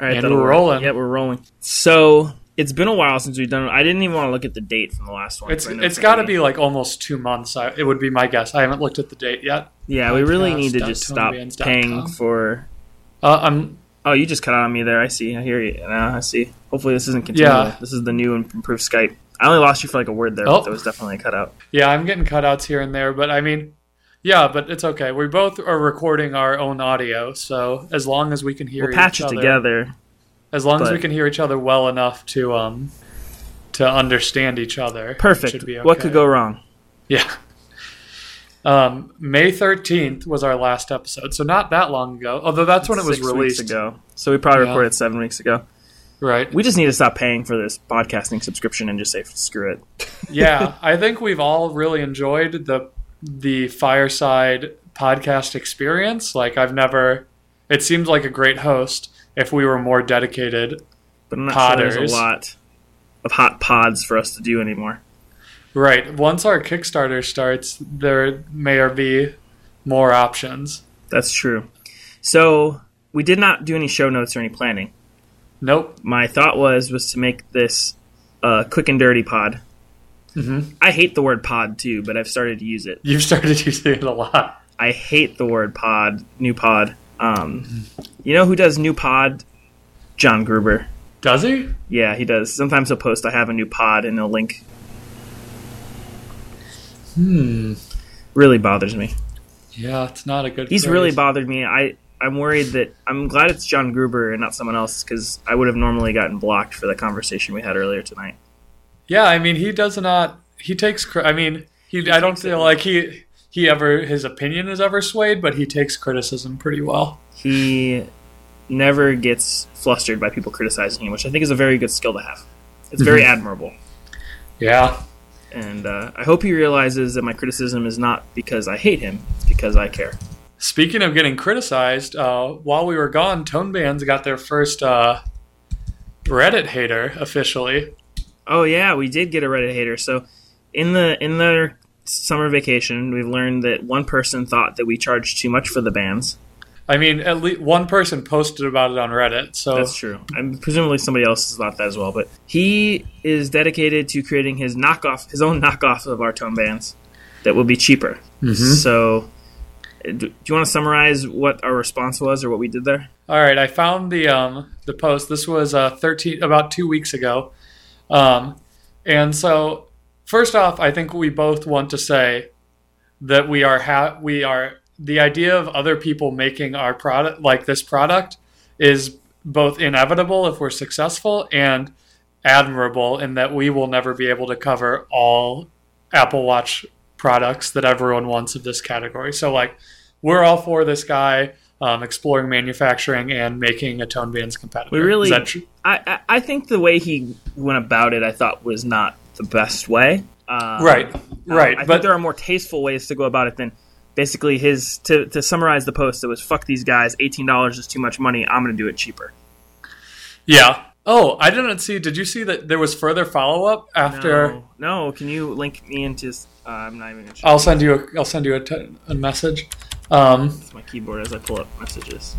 All right, And that'll we're work. rolling. Yeah, we're rolling. So it's been a while since we've done. it. I didn't even want to look at the date from the last one. It's so I know it's gonna got to be like almost two months. I, it would be my guess. I haven't looked at the date yet. Yeah, we really need to just stop paying for. Uh, I'm Oh, you just cut out on me there. I see. I hear you. Now I see. Hopefully this isn't continuing. Yeah. This is the new and improved Skype. I only lost you for like a word there, Oh. but that was definitely a cutout. yeah, I'm getting cutouts here and there, but I mean, yeah, but it's okay. We both are recording our own audio, so as long as we can hear We'll patch each it other, together. as long as we can hear each other well enough to um to understand each other, Perfect. should be What could go wrong? Yeah. Um, May 13th was our last episode, so not that long ago. Although that's when it was released. weeks ago. So we probably Yeah. recorded seven weeks ago. Right. We just need to stop paying for this podcasting subscription and just say screw it. yeah, I think we've all really enjoyed the the fireside podcast experience. Like I've never it seems like a great host if we were more dedicated. But I'm not sure there's a lot of hot pods for us to do anymore. Right. Once our Kickstarter starts, there may be more options. That's true. So we did not do any show notes or any planning. Nope. My thought was was to make this uh, quick and dirty pod. Mhm. I hate the word pod too, but I've started to use it. You've started using it a lot. I hate the word pod, new pod. Um, you know who does new pod? John Gruber. Does he? Yeah, he does. Sometimes he'll post, I have a new pod, and he'll link. Hmm. Really bothers me. Yeah, it's not a good. He's phrase. really bothered me. I, I'm worried that I'm glad it's John Gruber and not someone else because I would have normally gotten blocked for the conversation we had earlier tonight. Yeah, I mean, he does not. He takes. cri- I mean, he. I don't feel it. like he. He ever his opinion is ever swayed, but he takes criticism pretty well. He never gets flustered by people criticizing him, which I think is a very good skill to have. It's very admirable. Yeah. And uh, I hope he realizes that my criticism is not because I hate him, it's because I care. Speaking of getting criticized, uh, while we were gone, Tone Bands got their first uh, Reddit hater officially. Oh yeah, we did get a Reddit hater. So in the in the summer vacation, we've learned that one person thought that we charged too much for the bands. I mean, at least one person posted about it on Reddit. So That's true. And presumably somebody else has thought that as well. But he is dedicated to creating his knockoff, his own knockoff of our tone bands that will be cheaper. So, uh, do, do you want to summarize what our response was or what we did there? All right, I found the um, the post. This was uh, thirteen about two weeks ago, um, and so first off, I think we both want to say that we are ha- we are the idea of other people making our product like this product is both inevitable if we're successful and admirable in that we will never be able to cover all Apple Watch products that everyone wants of this category. So like we're all for this guy um, exploring manufacturing and making a tone bands competitor. We really- Is that tr- I, I, I think the way he went about it, I thought was not the best way. Um, right, right. I think but there are more tasteful ways to go about it than basically his. To, to summarize the post, it was "fuck these guys. Eighteen dollars is too much money. I'm going to do it cheaper." yeah. Oh, I didn't see. Did you see that there was further follow up after? No, no. Can you link me into? Uh, I'm not even going to. I'll send you. A, I'll send you a, t- a message. Um, It's my keyboard as I pull up messages.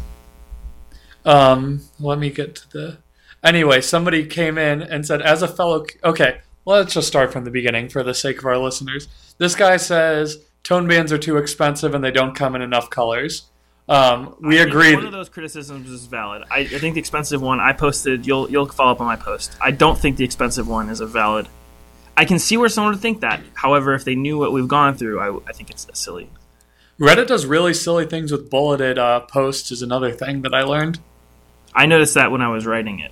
Um, let me get to the. Anyway, somebody came in and said, as a fellow. Okay, let's just start from the beginning for the sake of our listeners. This guy says tone bands are too expensive and they don't come in enough colors. Um, we I think agreed. One of those criticisms is valid. I, I think the expensive one I posted. You'll you'll follow up on my post. I don't think the expensive one is a valid. I can see where someone would think that. However, if they knew what we've gone through, I, I think it's silly. Reddit does really silly things with bulleted uh, posts. Is another thing that I learned. I noticed that when I was writing it.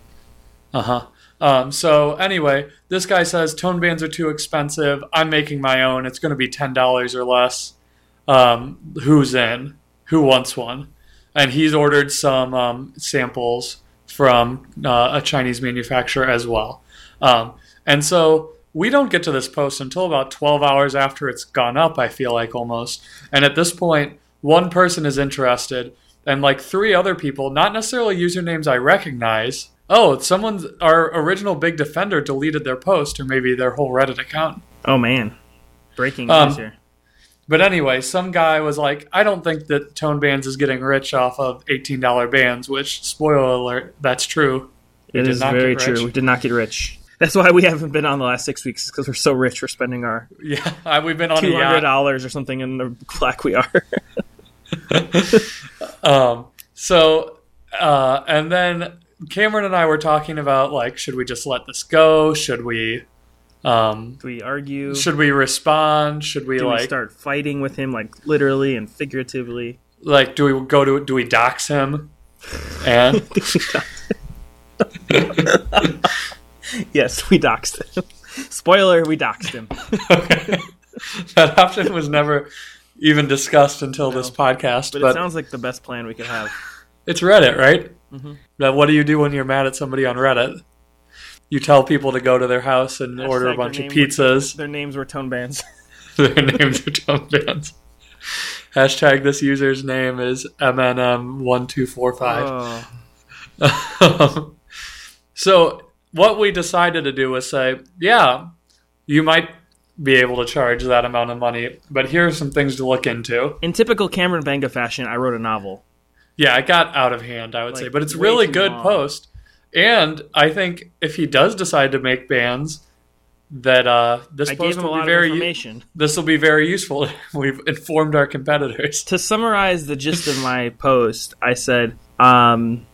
Uh huh. Um, so anyway, this guy says tone bands are too expensive. I'm making my own. It's going to be ten dollars or less. Um, who's in? Who wants one? And he's ordered some um, samples from uh, a Chinese manufacturer as well. Um, and so we don't get to this post until about 12 hours after it's gone up, I feel like almost. And at this point, one person is interested, and like three other people, not necessarily usernames I recognize. Oh, someone's our original big defender deleted their post or maybe their whole Reddit account. Oh man, breaking Um, news here. But anyway, some guy was like, I don't think that Tone Bands is getting rich off of $18 bands, which, spoiler alert, that's true. We It is very true. We did not get rich. That's why we haven't been on the last six weeks because we're so rich. We're spending our Yeah, we've been on two hundred dollars or something in the black we are. Um, so, uh, and then Cameron and I were talking about like, should we just let this go? Should we, um, Do we argue? should we respond? Should we do like, we start fighting with him, like literally and figuratively? like, do we go to, do we dox him? And yes, we doxed him. Spoiler: we doxed him. okay. that option was never even discussed until this podcast, But, but, it sounds like the best plan we could have. it's Reddit, right? Mhm. Now, what do you do when you're mad at somebody on Reddit? You tell people to go to their house and order a bunch of pizzas. Their names were tone bands. Their names are tone bands. Hashtag this user's name is MNM1245. Oh, so, what we decided to do was say, yeah, you might be able to charge that amount of money, but here are some things to look into. in typical Cameron Banga fashion, I wrote a novel. Yeah, it got out of hand, I would say, but it's really good long. post. And I think if he does decide to make bands, that uh, this I post will be very information. this will be very useful. We've informed our competitors. to summarize the gist of my post, I said, um,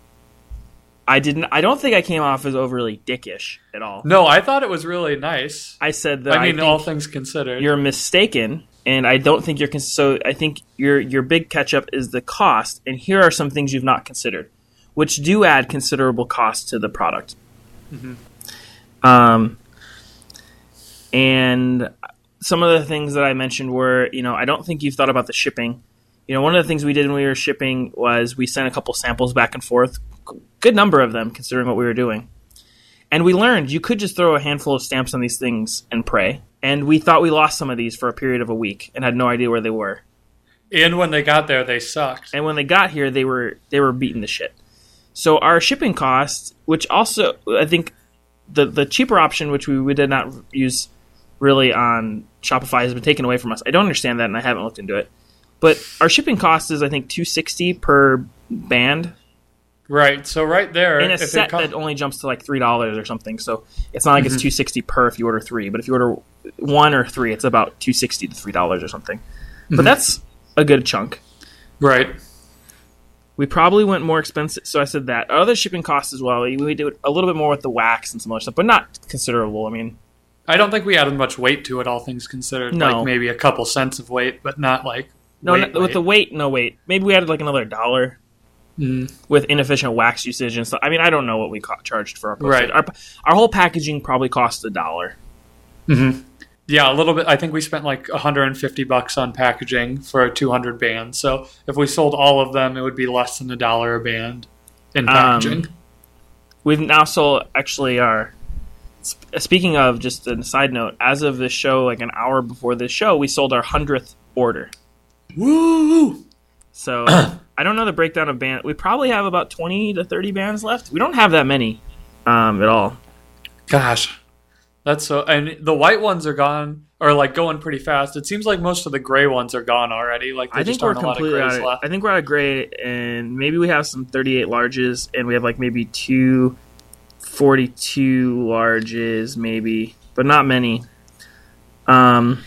I didn't. I don't think I came off as overly dickish at all. No, I thought it was really nice. I said that I mean, think all things considered. you're mistaken, and I don't think you're. Cons- so I think your your big catch up is the cost, and here are some things you've not considered, which do add considerable cost to the product. Um, and some of the things that I mentioned were, you know, I don't think you've thought about the shipping. You know, one of the things we did when we were shipping was we sent a couple samples back and forth, good number of them considering what we were doing. And we learned you could just throw a handful of stamps on these things and pray. And we thought we lost some of these for a period of a week and had no idea where they were. and when they got there, they sucked. And when they got here, they were they were beating the shit. So our shipping costs, which also I think the the cheaper option, which we, we did not use really on Shopify, has been taken away from us. I don't understand that, and I haven't looked into it. But our shipping cost is I think two sixty per band Right. So right there, in a set com- that only jumps to like three dollars or something. So it's not like it's mm-hmm. two sixty per if you order three, but if you order one or three, it's about two sixty to three dollars or something. But mm-hmm. that's a good chunk. right. We probably went more expensive. So I said that other shipping costs as well. We did a little bit more with the wax and some other stuff, but not considerable. I mean, I don't think we added much weight to it, all things considered. No. Like maybe a couple cents of weight, but not like no, weight, not- with the weight, no weight. Maybe we added like another dollar Mm. with inefficient wax usage and stuff. I mean, I don't know what we co- charged for our postage. Right. Our, our whole packaging probably cost a dollar. Yeah, a little bit. I think we spent like 150 bucks on packaging for a 200 bands. So if we sold all of them, it would be less than a dollar a band in Um, packaging. We've now sold actually our. Speaking of, just a side note, as of this show, like an hour before this show, we sold our hundredth order. Woo! So I don't know the breakdown of band. We probably have about twenty to thirty bands left. We don't have that many um, at all. Gosh, that's so. And the white ones are gone, or like going pretty fast. It seems like most of the gray ones are gone already. Like there I think just we're a lot of completely out grays of, left. I think we're out of gray, and maybe we have some thirty-eight larges, and we have like maybe two 42 larges, maybe, but not many. Um,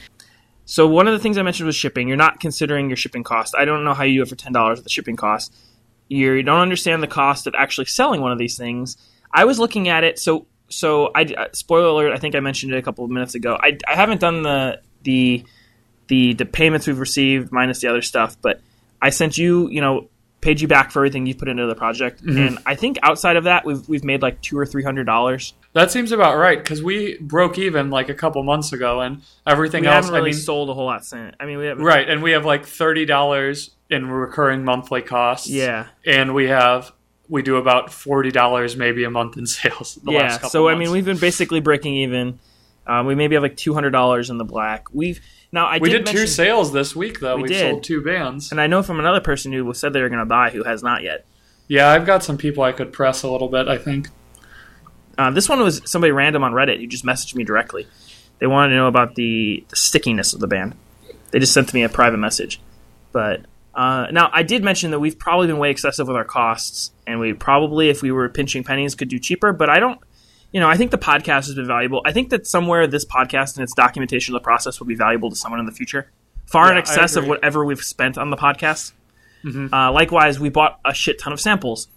so one of the things I mentioned was shipping. You're not considering your shipping cost. I don't know how you do it for ten dollars with the shipping cost. You don't understand the cost of actually selling one of these things. I was looking at it. So so I uh, spoiler alert. I think I mentioned it a couple of minutes ago. I, I haven't done the the the the payments we've received minus the other stuff, but I sent you you know paid you back for everything you put into the project, and I think outside of that we've we've made like two or three hundred dollars. That seems about right because we broke even like a couple months ago, and everything We else. haven't really I mean, sold a whole lot since. I mean, we have right, and we have like thirty dollars in recurring monthly costs. Yeah. and we have we do about forty dollars maybe a month in sales. The yeah. last couple So I mean, we've been basically breaking even. Um, we maybe have like two hundred dollars in the black. We've now I we did, did two sales this week though. We We, sold two bands. and I know from another person who said they were going to buy who has not yet. Yeah, I've got some people I could press a little bit. I think. Uh, this one was somebody random on Reddit who just messaged me directly. They wanted to know about the, the stickiness of the band. They just sent me a private message. But uh, now I did mention that we've probably been way excessive with our costs, and we probably, if we were pinching pennies, could do cheaper. But I don't. You know, I think the podcast has been valuable. I think that somewhere this podcast and its documentation of the process will be valuable to someone in the future, far Yeah, in excess of whatever we've spent on the podcast. Mhm. Uh, likewise, we bought a shit ton of samples.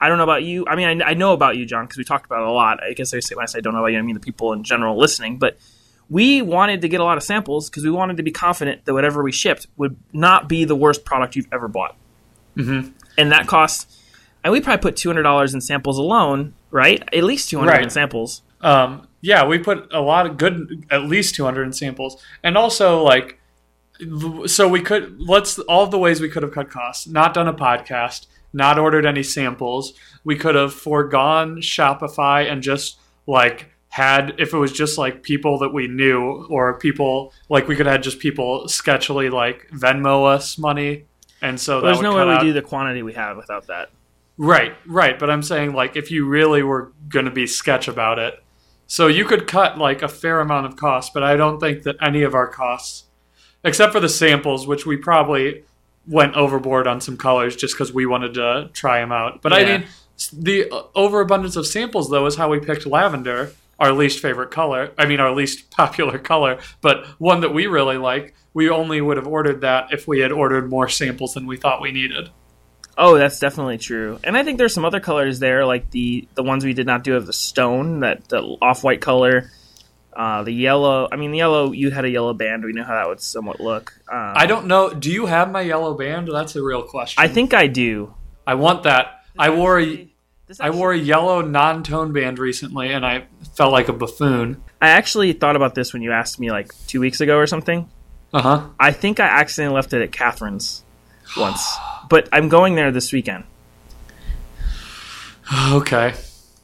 I don't know about you. I mean, I, I know about you, John, because we talked about it a lot. I guess I say when I say I don't know about you, I mean the people in general listening. But we wanted to get a lot of samples because we wanted to be confident that whatever we shipped would not be the worst product you've ever bought. Mhm. And that cost, and we probably put two hundred dollars in samples alone, right? At least two hundred Right. samples. Um, yeah, we put a lot of good, at least 200 samples, and also like, so we could let's all the ways we could have cut costs. Not done a podcast, not ordered any samples. We could have foregone Shopify and just like had if it was just like people that we knew or people like we could have had just people sketchily like Venmo us money, and so that There's no way we out- do the quantity we have without that. Right, right. But I'm saying, like, if you really were going to be sketch about it, so you could cut, like, a fair amount of costs, but I don't think that any of our costs, except for the samples, which we probably went overboard on some colors just because we wanted to try them out. But I mean, the uh, overabundance of samples, though, is how we picked lavender, our least favorite color. I mean, our least popular color, but one that we really like. We only would have ordered that if we had ordered more samples than we thought we needed. Oh, that's definitely true. And I think there's some other colors there, like the the ones we did not do of the stone, that the off white color, uh, the yellow. I mean, the yellow. You had a yellow band. We know how that would somewhat look. Um, I don't know. Do you have my yellow band? That's a real question. I think I do. I want that. I wore a, This I wore a yellow non-tone band recently, and I felt like a buffoon. I actually thought about this when you asked me like two weeks ago or something. Uh huh. I think I accidentally left it at Catherine's once, but I'm going there this weekend. Okay.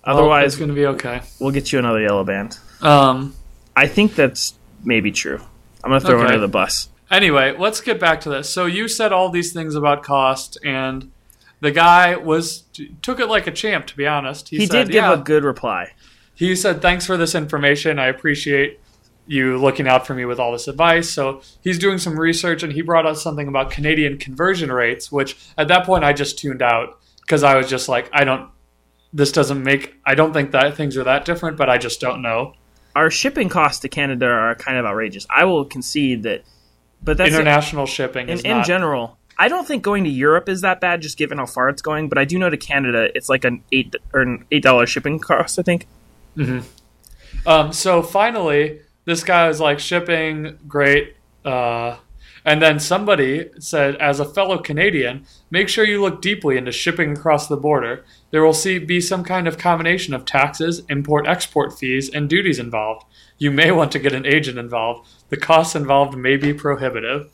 Well, Otherwise, it's going to be okay. we'll get you another yellow band. Um. I think that's maybe true. I'm gonna throw it Okay. under the bus. Anyway, let's get back to this. So you said all these things about cost, and the guy was took it like a champ. To be honest, He, said, did give yeah. a good reply. he said thanks for this information i appreciate you looking out for me with all this advice so he's doing some research and he brought up something about canadian conversion rates which at that point i just tuned out because i was just like i don't this doesn't make i don't think that things are that different but i just don't know Our shipping costs to Canada are kind of outrageous. I will concede that, but that's international shipping in, in not general. I don't think going to Europe is that bad, just given how far it's going. But I do know to Canada, it's like an eight or an eight dollar shipping cost. I think. Um, so finally, this guy was like shipping great. Uh, and then somebody said, as a fellow Canadian, make sure you look deeply into shipping across the border. There will see, be some kind of combination of taxes, import export fees, and duties involved. You may want to get an agent involved. The costs involved may be prohibitive.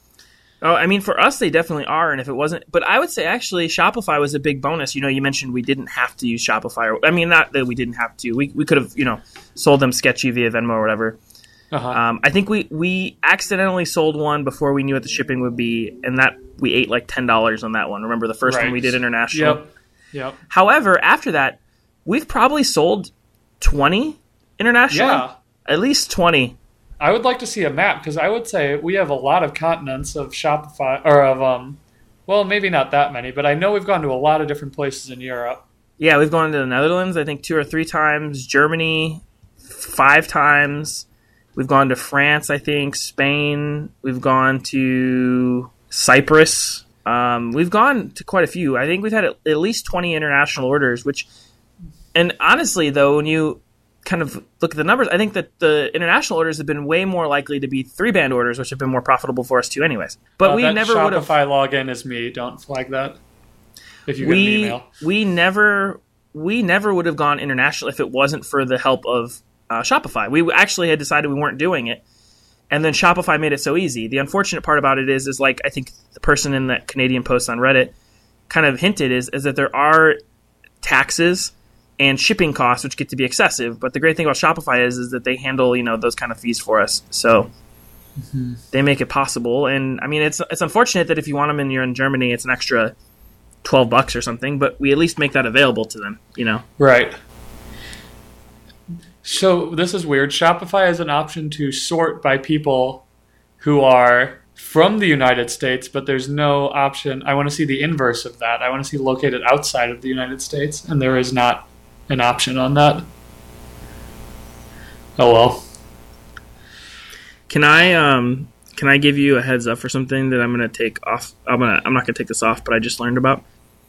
Oh, I mean, for us, they definitely are. And if it wasn't, but I would say actually, Shopify was a big bonus. You know, you mentioned we didn't have to use Shopify. Or, I mean, not that we didn't have to. We, we could have, you know, sold them sketchy via Venmo or whatever. Uh-huh. Um, I think we we accidentally sold one before we knew what the shipping would be, and that we ate like ten dollars on that one. Remember the first one we did international? Yep. Yep. However, after that, we've probably sold twenty international. Yeah. at least twenty. I would like to see a map because I would say we have a lot of continents of Shopify or of um, well, maybe not that many, but I know we've gone to a lot of different places in Europe. Yeah, we've gone to the Netherlands. I think two or three times. Germany, five times. We've gone to France. I think Spain. We've gone to Cyprus. Um, we've gone to quite a few. I think we've had at at least twenty international orders. Which, and honestly, though, when you kind of look at the numbers, I think that the international orders have been way more likely to be three band orders, which have been more profitable for us too, anyways. But Uh, we never would have. Shopify login is me. Don't flag that. If you get an we email. we never we never would have gone international if it wasn't for the help of uh, Shopify. We actually had decided we weren't doing it, and then Shopify made it so easy. The unfortunate part about it is, is like I think the person in that Canadian post on Reddit kind of hinted is, is that there are taxes and shipping costs which get to be excessive. But the great thing about Shopify is, is that they handle you know those kind of fees for us. So. They make it possible, and I mean it's it's unfortunate that if you want them and you're in Germany, it's an extra 12 bucks or something, but we at least make that available to them, you know. Right. So this is weird. Shopify has an option to sort by people who are from the United States, but there's no option. I want to see the inverse of that. I want to see located outside of the United States, and there is not an option on that. Oh well. Can I um can I give you a heads up for something that I'm gonna take off? I'm gonna I'm not gonna take this off, but I just learned about.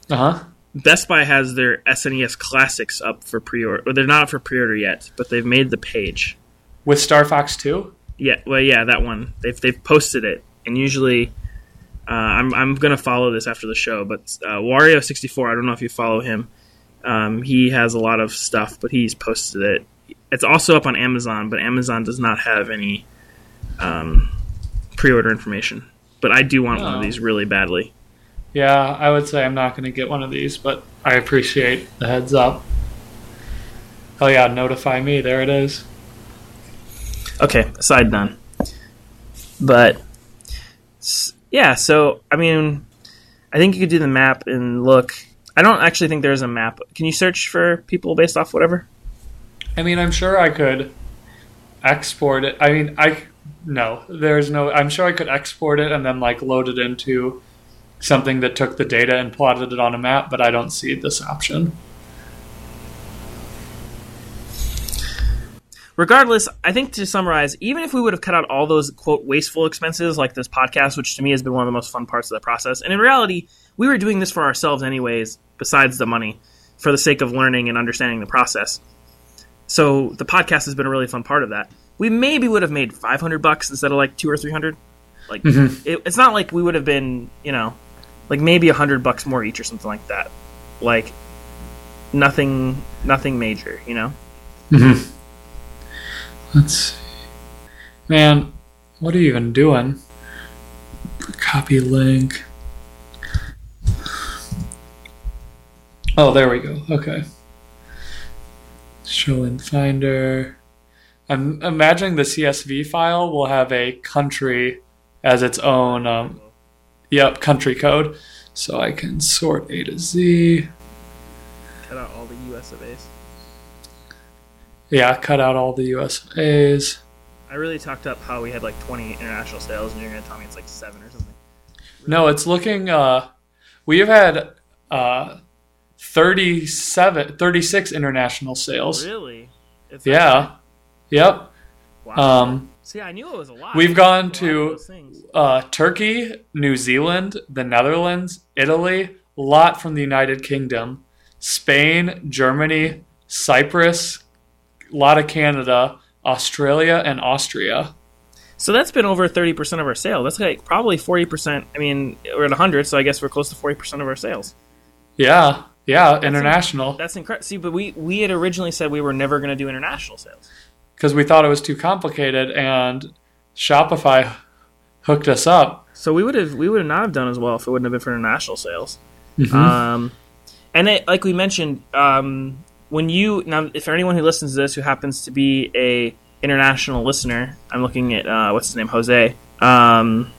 Uh huh. Best Buy has their SNES Classics up for pre-order. Or they're not up for pre-order yet, but they've made the page. With Star Fox 2? Yeah, well, yeah, that one. They've they've posted it, and usually, uh, I'm I'm gonna follow this after the show. But uh, Wario64, I don't know if you follow him. Um, he has a lot of stuff, but he's posted it. It's also up on Amazon, but Amazon does not have any um, pre-order information. But I do want one of Oh. these really badly. Yeah, I would say I'm not going to get one of these, but I appreciate the heads up. Oh yeah, notify me. There it is. Okay, aside done. But yeah, so I mean, I think you could do the map and look. I don't actually think there's a map. Can you search for people based off whatever? I mean, I'm sure I could export it. I mean, I no, there's no. I'm sure I could export it and then like load it into something that took the data and plotted it on a map, but I don't see this option. Regardless, I think to summarize, even if we would have cut out all those quote wasteful expenses like this podcast, which to me has been one of the most fun parts of the process, and in reality, we were doing this for ourselves anyways, besides the money, for the sake of learning and understanding the process. So the podcast has been a really fun part of that. We maybe would have made 500 bucks instead of like two or 300. Like mm-hmm. it, it's not like we would have been, you know, like maybe a hundred bucks more each or something like that. Like nothing, nothing major, you know. Let's see. Man, what are you even doing? Copy link. Oh, there we go. Okay. Show in Finder. I'm imagining the CSV file will have a country as its own, um, yep, country code. So I can sort A to Z. Cut out all the US of A's. Yeah, cut out all the U.S. As. I really talked up how we had like 20 international sales, and you're going to tell me it's like seven or something. No, it's looking. Uh, we have had uh, 37, 36 international sales. Really? It's Yeah. Yep. Wow. Um, See, I knew it was a lot. we've gone A lot of to uh, Turkey, New Zealand, the Netherlands, Italy, a lot from the United Kingdom, Spain, Germany, Cyprus, a lot of Canada, Australia, and Austria. So that's been over 30% of our sales. That's like probably 40%. I mean, we're at 100, so I guess we're close to 40% of our sales. Yeah. Yeah. International. That's incredible. See, but we, we had originally said we were never going to do international sales. Because we thought it was too complicated and Shopify hooked us up. So we would have we would not have done as well if it wouldn't have been for international sales. Mm-hmm. Um, and it, like we mentioned, um, when you now, if anyone who listens to this who happens to be a international listener, I'm looking at uh, what's his name, Jose. Um,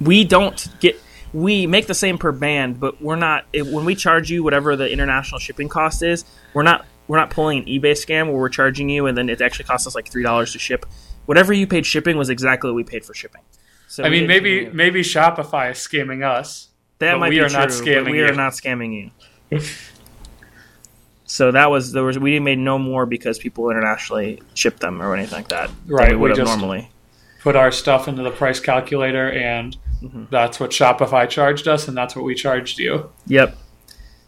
we don't get we make the same per band, but we're not it, when we charge you whatever the international shipping cost is. We're not we're not pulling an eBay scam where we're charging you and then it actually costs us like three dollars to ship. Whatever you paid shipping was exactly what we paid for shipping. So I mean, maybe maybe Shopify is scamming us. that might we be are not true, but scamming we are not scamming you. so that was there was we made no more because people internationally shipped them or anything like that. Right, we we would have just- normally. Put our stuff into the price calculator, and Mm-hmm. that's what Shopify charged us, and that's what we charged you. Yep.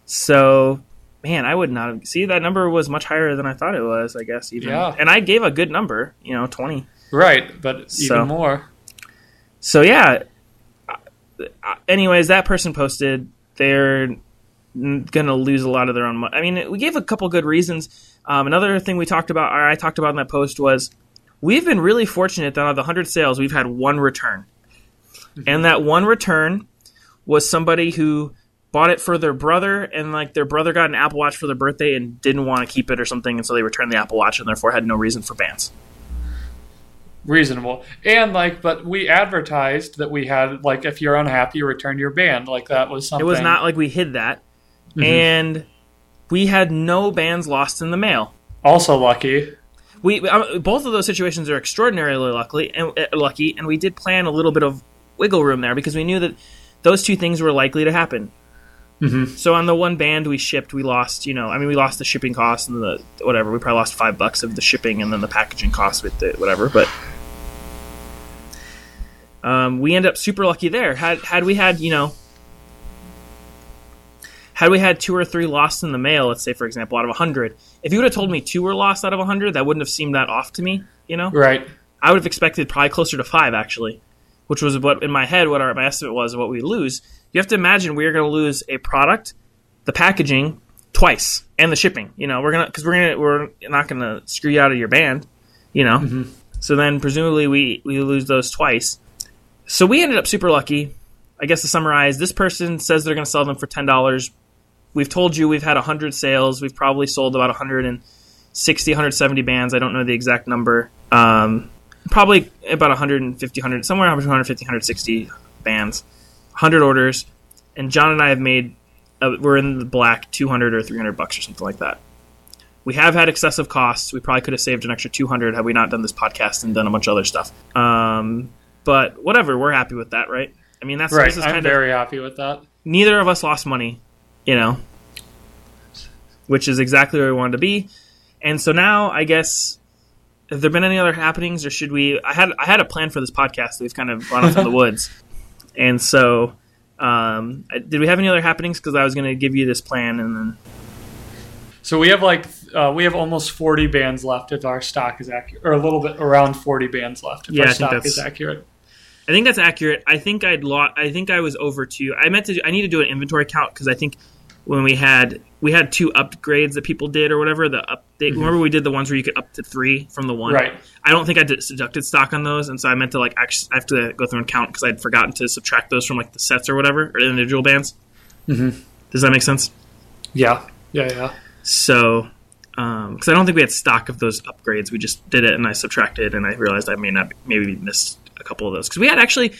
So, man, I would not have, see that number was much higher than I thought it was. I guess even, Yeah. and I gave a good number, you know, twenty. Right, but So- even more. So yeah. Anyways, that person posted they're gonna lose a lot of their own money. I mean, we gave a couple good reasons. Um, another thing we talked about, or I talked about in that post, was we've been really fortunate that out of the hundred sales, we've had one return, and that one return was somebody who bought it for their brother, and like their brother got an Apple Watch for their birthday and didn't want to keep it or something, and so they returned the Apple Watch and therefore had no reason for bans. Reasonable. And like, but we advertised that we had like, if you're unhappy, return your band. Like that was something. It was not like we hid that. And we had no bands lost in the mail. also lucky. we um, both of those situations are extraordinarily lucky and uh, lucky, and we did plan a little bit of wiggle room there because we knew that those two things were likely to happen. Mm-hmm. So on the one band we shipped, we lost, you know, I mean, we lost the shipping costs and the whatever. We probably lost five bucks of the shipping and then the packaging costs with the whatever. But um, we end up super lucky there. Had had we had, you know, had we had two or three lost in the mail, let's say for example, out of a hundred, if you would have told me two were lost out of a hundred, that wouldn't have seemed that off to me. You know, Right. I would have expected probably closer to five actually, which was what in my head what our my estimate was of what we lose. You have to imagine we are going to lose a product, the packaging twice, and the shipping. You know, we're gonna because we're gonna we're not going to screw you out of your band. You know, so then presumably we we lose those twice. So we ended up super lucky. I guess to summarize, this person says they're going to sell them for ten dollars. We've told you we've had hundred sales. We've probably sold about 160, 170 bands. I don't know the exact number. Um, probably about 150, 100, somewhere between 150, 160 bands, 100 orders, and John and I have made. Uh, we're in the black, 200 or 300 bucks or something like that. We have had excessive costs. We probably could have saved an extra 200 had we not done this podcast and done a bunch of other stuff. Um, but whatever, we're happy with that, right? I mean, that's Right. this is I'm kind of very happy with that. neither of us lost money, you know, which is exactly where we wanted to be. And so now, I guess, have there been any other happenings, or should we? I had I had a plan for this podcast. We've kind of run off in the woods, and so um, did we have any other happenings? Because I was going to give you this plan, and then So we have like uh, we have almost 40 bands left if our stock is accurate, or a little bit around 40 bands left if Yeah, I our think stock that's- is accurate. I think that's accurate. I think I'd lot. I think I was over two. I meant to. Do, I need to do an inventory count because I think when we had we had two upgrades that people did or whatever the update. Remember we did the ones where you could up to three from the one. Right. I don't think I did, deducted stock on those, and so I meant to like actually I have to go through and count because I'd forgotten to subtract those from like the sets or whatever or individual bands. Mhm. Does that make sense? Yeah. Yeah. Yeah. So, because I don't think we had stock of those upgrades, we just did it, and I subtracted, and I realized I may not maybe missed a couple of those because we had actually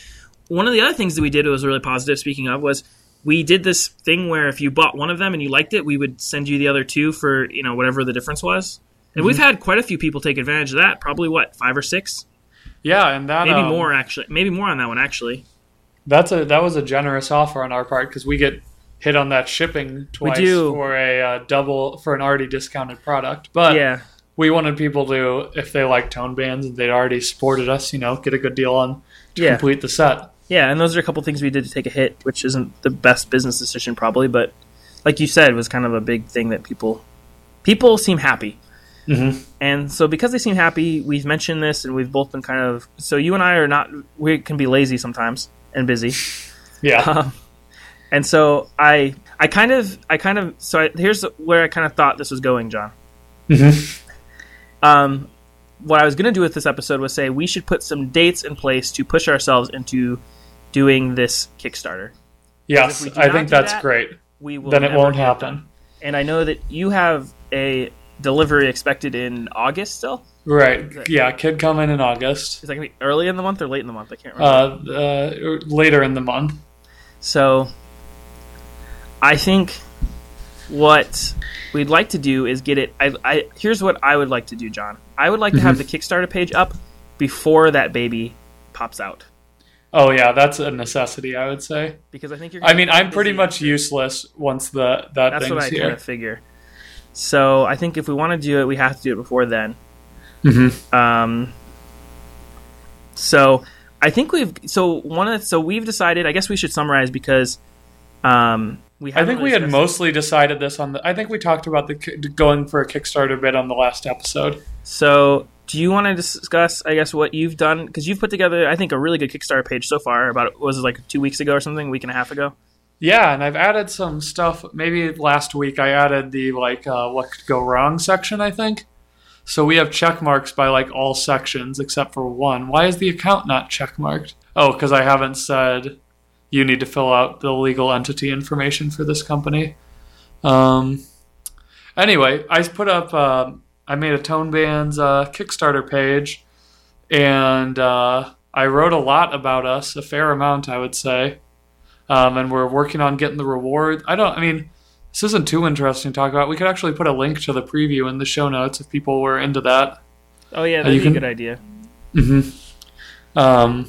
one of the other things that we did that was really positive. Speaking of, was we did this thing where if you bought one of them and you liked it, we would send you the other two for you know whatever the difference was. And we've had quite a few people take advantage of that. Probably what five or six, Yeah, and that maybe um, more actually, maybe more on that one actually. That's a that was a generous offer on our part because we get hit on that shipping twice for a uh, double for an already discounted product. But yeah, we wanted people to, if they like tone bands and they'd already supported us, you know, get a good deal on to Yeah. complete the set. Yeah, and those are a couple things we did to take a hit, which isn't the best business decision probably, but like you said, was kind of a big thing that people people seem happy. Mhm. And so because they seem happy, we've mentioned this and we've both been kind of so you and I are not we can be lazy sometimes and busy. Yeah. Um, and so I I kind of I kind of so I, here's where I kind of thought this was going, John. Mhm. Um, what I was going to do with this episode was say we should put some dates in place to push ourselves into doing this Kickstarter. Yes, if we do I think that's that, great. We will Then it won't get happen. And I know that you have a delivery expected in August still. Right. Yeah, kid coming in August. Is that going to be early in the month or late in the month? I can't remember. Uh, uh, later in the month. So I think what we'd like to do is get it. I, I here's what I would like to do, John. I would like to have the Kickstarter page up before that baby pops out Oh yeah, that's a necessity, I would say. because I think you're. I mean, I'm pretty much useless once the that That's thing's what I here. kind of figure. So I think if we want to do it, we have to do it before then. Mhm. Um, so I think we've so one of so we've decided. I guess we should summarize because um, we. I think we had mostly decided this on the. I think we talked about the going for a Kickstarter bid on the last episode. So do you want to discuss? I guess what you've done because you've put together. I think a really good Kickstarter page so far. About was it like two weeks ago or something? A week and a half ago. Yeah, and I've added some stuff. Maybe last week I added the like uh, what could go wrong section. I think. So we have check marks by like all sections except for one. Why is the account not check marked? Oh, because I haven't said you need to fill out the legal entity information for this company. Um. Anyway, I put up. Uh, I made a Tone Bands uh, Kickstarter page, and uh, I wrote a lot about us, a fair amount, I would say. Um, and we're working on getting the reward. I don't. I mean, this isn't too interesting to talk about. We could actually put a link to the preview in the show notes if people were into that. Oh yeah, Uh, that'd you be can- a good idea. Mm-hmm. Um,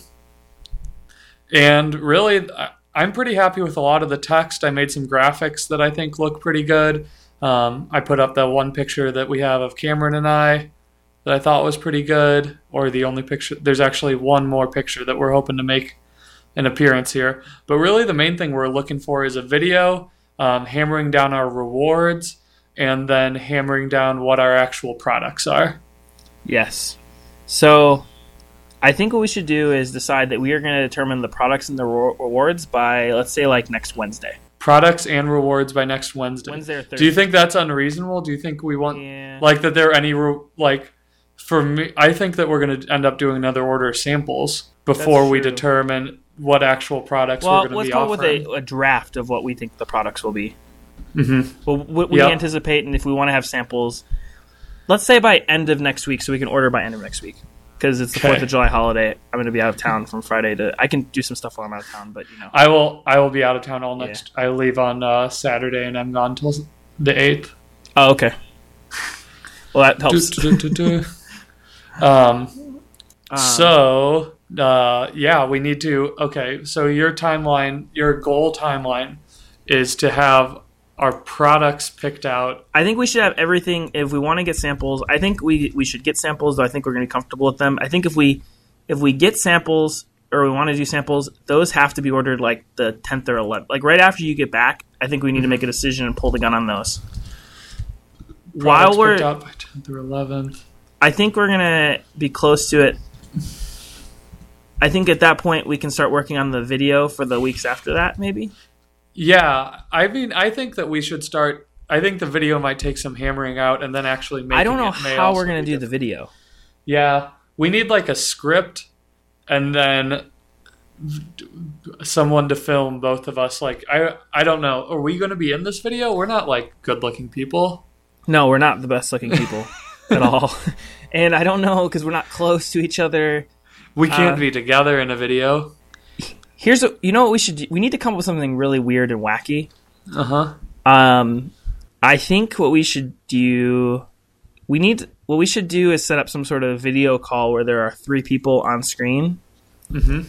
and really, I'm pretty happy with a lot of the text. I made some graphics that I think look pretty good. Um, I put up the one picture that we have of Cameron and I that I thought was pretty good, or the only picture. There's actually one more picture that we're hoping to make an appearance here. But really, the main thing we're looking for is a video, um, hammering down our rewards, and then hammering down what our actual products are. Yes. So, I think what we should do is decide that we are going to determine the products and the rewards by, let's say, like next Wednesday. Products and rewards by next Wednesday. Wednesday or Thursday. Do you think that's unreasonable? Do you think we want Yeah. like that there are any re- like for me I think that we're going to end up doing another order of samples before we determine what actual products well, we're going to let's be go offering. with a, a draft of what we think the products will be. hmm Well, what we Yep. anticipate, and if we want to have samples, let's say by end of next week, so we can order by end of next week. Because it's the Okay. Fourth of July holiday, I'm going to be out of town from Friday to. I can do some stuff while I'm out of town, but you know. I will I will be out of town all next I leave on uh, Saturday and I'm gone till the 8th. Oh, okay. Well, that helps. um Um, So, uh, yeah, we need to. Okay, so your timeline, your goal timeline is to have our products picked out. I think we should have everything. If we want to get samples, I think we we should get samples. Though I think we're going to be comfortable with them. I think if we if we get samples or we want to do samples, those have to be ordered like the 10th or 11th, like right after you get back. I think we need to make a decision and pull the gun on those. Products While we're, picked out by 10th or 11th. I think we're gonna be close to it. I think at that point we can start working on the video for the weeks after that, maybe. Yeah, I mean, I think that we should start. I think the video might take some hammering out, and then actually making I don't know how we're gonna do the video. Yeah, we need like a script, and then someone to film both of us. Like, I I don't know. Are we going to be in this video? We're not like good looking people. No, we're not the best looking people at all, and I don't know because we're not close to each other. We can't Uh, be together in a video. Here's what you know what we should do. We need to come up with something really weird and wacky. Uh huh. Um, I think what we should do, we need what we should do is set up some sort of video call where there are three people on screen, Mm-hmm.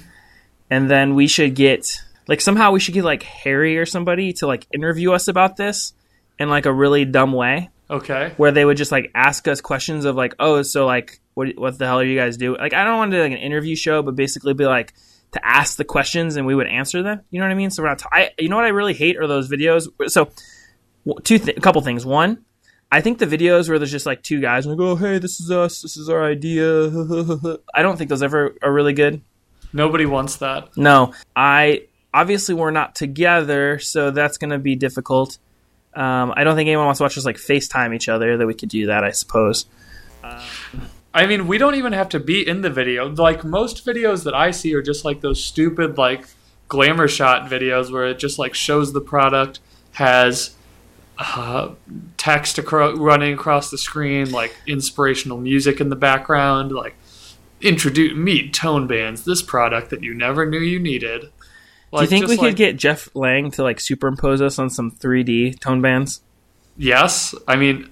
and then we should get like somehow we should get like Harry or somebody to like interview us about this in like a really dumb way Okay. where they would just like ask us questions of like, oh, so like, what what the hell are you guys doing? Like, I don't want to do like an interview show, but basically be like to ask the questions and we would answer them. You know what I mean? So we're not. T- I you know what I really hate are those videos. So two th- a couple things. One, I think the videos where there's just like two guys like, oh hey, this is us, this is our idea. I don't think those ever are really good. Nobody wants that. No, I obviously we're not together, so that's going to be difficult. Um, I don't think anyone wants to watch us like FaceTime each other. That we could do that, I suppose. I mean, we don't even have to be in the video. Like most videos that I see are just like those stupid like glamour shot videos where it just like shows the product has uh, text acro- running across the screen, like inspirational music in the background, like introduce meet tone bands. This product that you never knew you needed. Do you think we just, could get Jeff Lang to like superimpose us on some 3D tone bands? Yes, I mean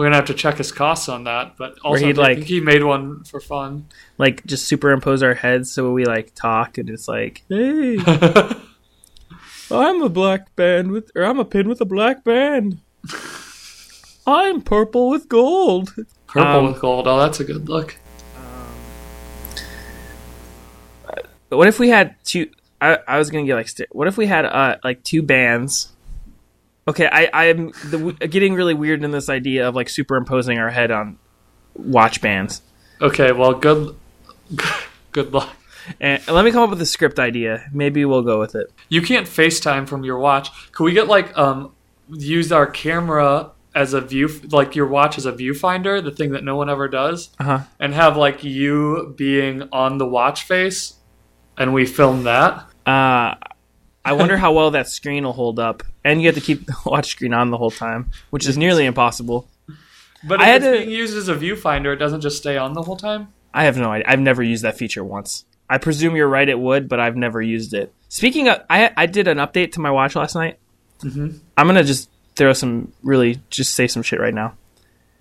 we're gonna have to check his costs on that, but also he'd, I like- think he made one for fun. Like just superimpose our heads so we like talk and it's like, hey, I'm a black band with, or I'm a pin with a black band. I'm purple with gold. Purple Um, with gold. Oh, that's a good look. But what if we had two? I, I was gonna get like, what if we had uh like two bands? Okay, I I'm the, getting really weird in this idea of like superimposing our head on watch bands. Okay, well, good, good luck. And let me come up with a script idea. Maybe we'll go with it. You can't FaceTime from your watch. Could we get like um use our camera as a view, like your watch as a viewfinder, the thing that no one ever does, Uh huh. and have like you being on the watch face, and we film that. Uh, I wonder how well that screen will hold up. And you have to keep the watch screen on the whole time, which is nearly impossible. But I if had it's to- being used as a viewfinder, it doesn't just stay on the whole time. I have no idea. I've never used that feature once. I presume you're right, it would, but I've never used it. Speaking of, I I did an update to my watch last night. Mm-hmm. I'm gonna just throw some really just say some shit right now.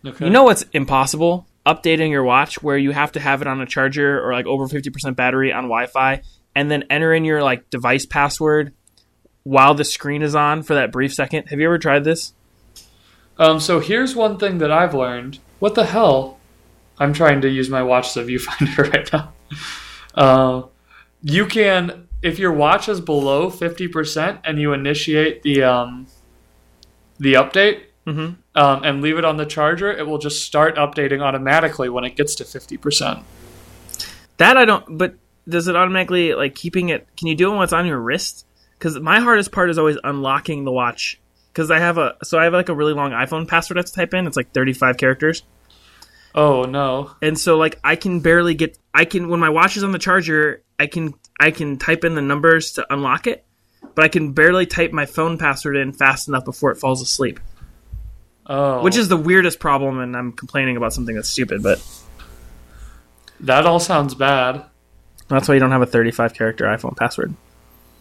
Okay. You know what's impossible? updating your watch where you have to have it on a charger or like over 50% battery on Wi-Fi and then enter in your like device password while the screen is on for that brief second. Have you ever tried this? Um, so here's one thing that I've learned. What the hell? I'm trying to use my watch as a viewfinder right now. Uh, you can, if your watch is below 50% and you initiate the um, the update Mhm. um, and leave it on the charger, it will just start updating automatically when it gets to 50%. That I don't but does it automatically like keeping it can you do it when it's on your wrist? Cuz my hardest part is always unlocking the watch cuz I have a so I have like a really long iPhone password I have to type in. It's like 35 characters. Oh no. and so like I can barely get I can when my watch is on the charger I can I can type in the numbers to unlock it but I can barely type my phone password in fast enough before it falls asleep Oh. which is the weirdest problem and I'm complaining about something that's stupid but that all sounds bad. that's why you don't have a 35 character iPhone password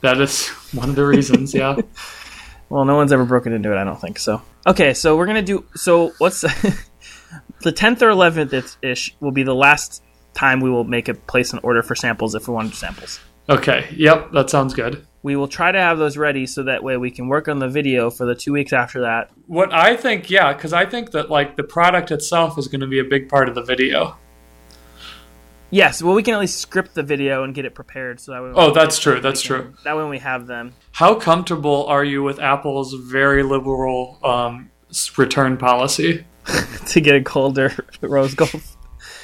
That is one of the reasons, yeah. well no one's ever broken into it I don't think so okay so we're gonna do so what's the 10th or 11th ish will be the last time we will make a place an order for samples if we want to samples Okay. Yep, that sounds good. we will try to have those ready so that way we can work on the video for the two weeks after that. What I think, yeah, because I think that like the product itself is going to be a big part of the video. Yes, well, we can at least script the video and get it prepared so that way. Oh, that's true. That's can- true. That way we have them. How comfortable are you with Apple's very liberal um, return policy? to get a colder rose gold.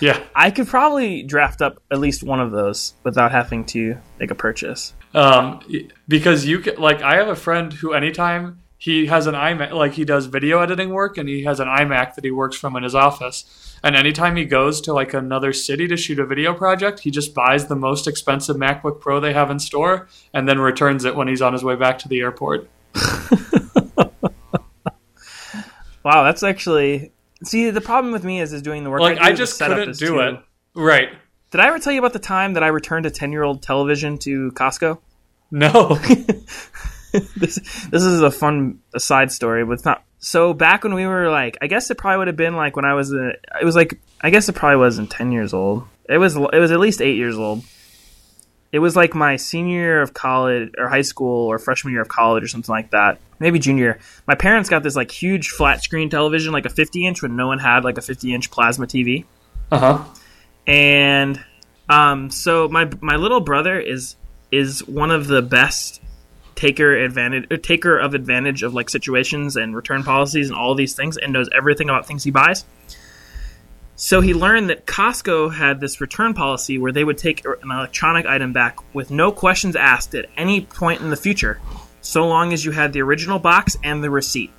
Yeah. I could probably draft up at least one of those without having to make a purchase. Um, because you can, like, I have a friend who anytime he has an iMac, like he does video editing work, and he has an iMac that he works from in his office. And anytime he goes to like another city to shoot a video project, he just buys the most expensive MacBook Pro they have in store, and then returns it when he's on his way back to the airport. Wow, that's actually. See, the problem with me is is doing the work. Like, do, I just couldn't do too- it. Right? Did I ever tell you about the time that I returned a ten year old television to Costco? No. this this is a fun aside story, but it's not. So back when we were like, I guess it probably would have been like when I was a, it was like I guess it probably wasn't ten years old. It was it was at least eight years old. It was like my senior year of college or high school or freshman year of college or something like that. Maybe junior. My parents got this like huge flat screen television, like a 50 inch, when no one had like a 50 inch plasma TV Uh huh. and um, so my my little brother is is one of the best taker advantage uh, taker of advantage of like situations and return policies and all these things and knows everything about things he buys. So he learned that Costco had this return policy where they would take an electronic item back with no questions asked at any point in the future, so long as you had the original box and the receipt.